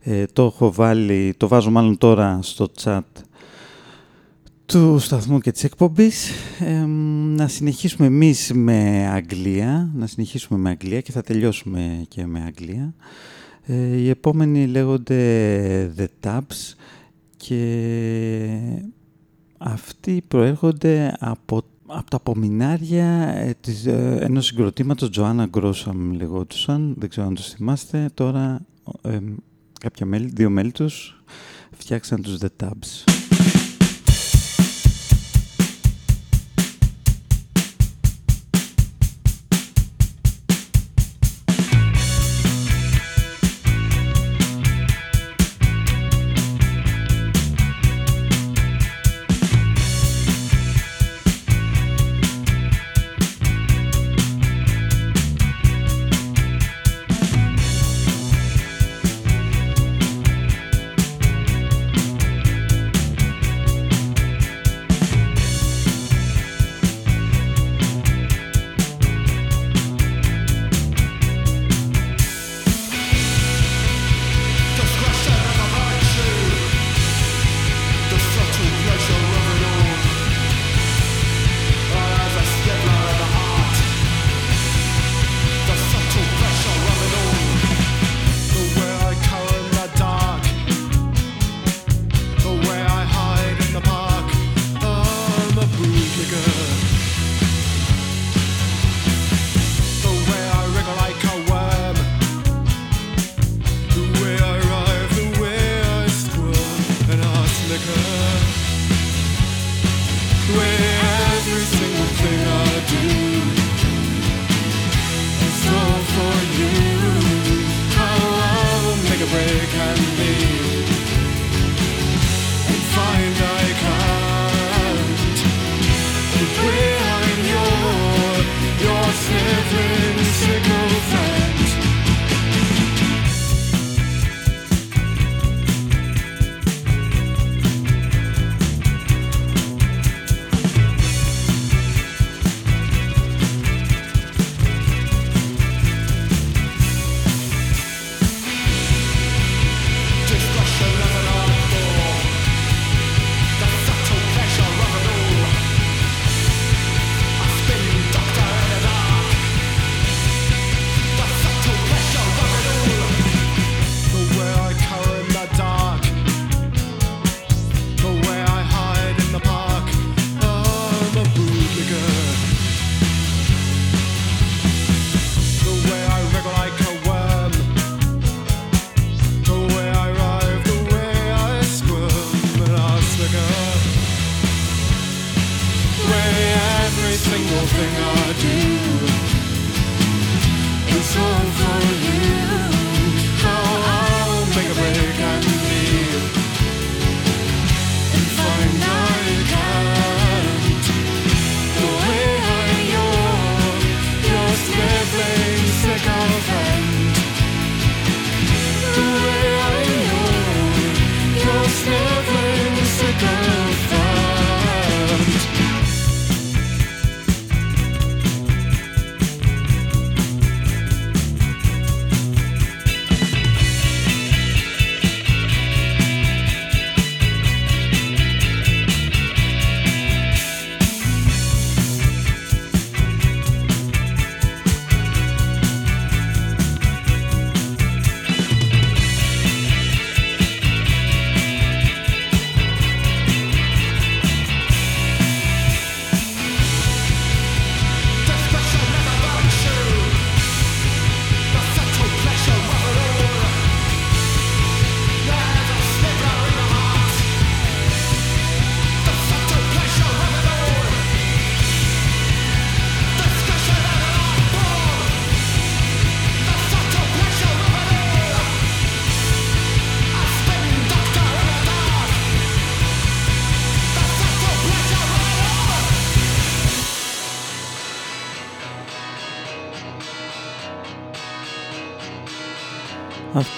ε, το έχω βάλει, το βάζω μάλλον τώρα στο chat του σταθμού και της εκπομπής. Ε, να συνεχίσουμε εμείς με Αγγλία, να συνεχίσουμε με Αγγλία και θα τελειώσουμε και με Αγγλία. Ε, οι επόμενοι λέγονται The Tabs και αυτοί προέρχονται από, από τα απομεινάρια ε, της, ε, ενός συγκροτήματος Joanna Grosam λεγόντουσαν, δεν ξέρω αν τους θυμάστε, τώρα ε, κάποια μέλη, δύο μέλη τους φτιάξαν τους The Tabs.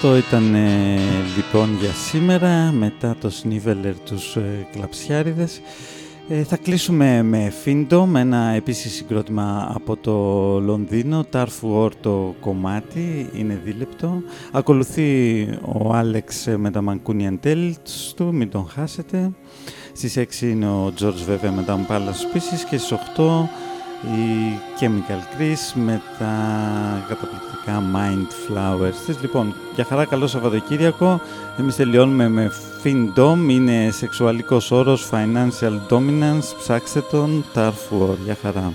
Αυτό ήταν ε, λοιπόν για σήμερα μετά το Σνίβελερ τους ε, κλαψιάριδες. Ε, θα κλείσουμε με Φίντο, με ένα επίσης συγκρότημα από το Λονδίνο, Tarfu Or το κομμάτι, είναι δίλεπτο. Ακολουθεί ο Άλεξ με τα Mancunian Tales του, μην τον χάσετε. Στις 6 είναι ο George βέβαια με τα Palace Pieces και στις 8 η Chemical Chris με τα καταπληκτικά Mind Flowers Λοιπόν, για χαρά καλό Σαββατοκύριακο. Εμείς τελειώνουμε με FinDom, είναι σεξουαλικός όρος, Financial Dominance, ψάξτε τον, Tarfor, για χαρά.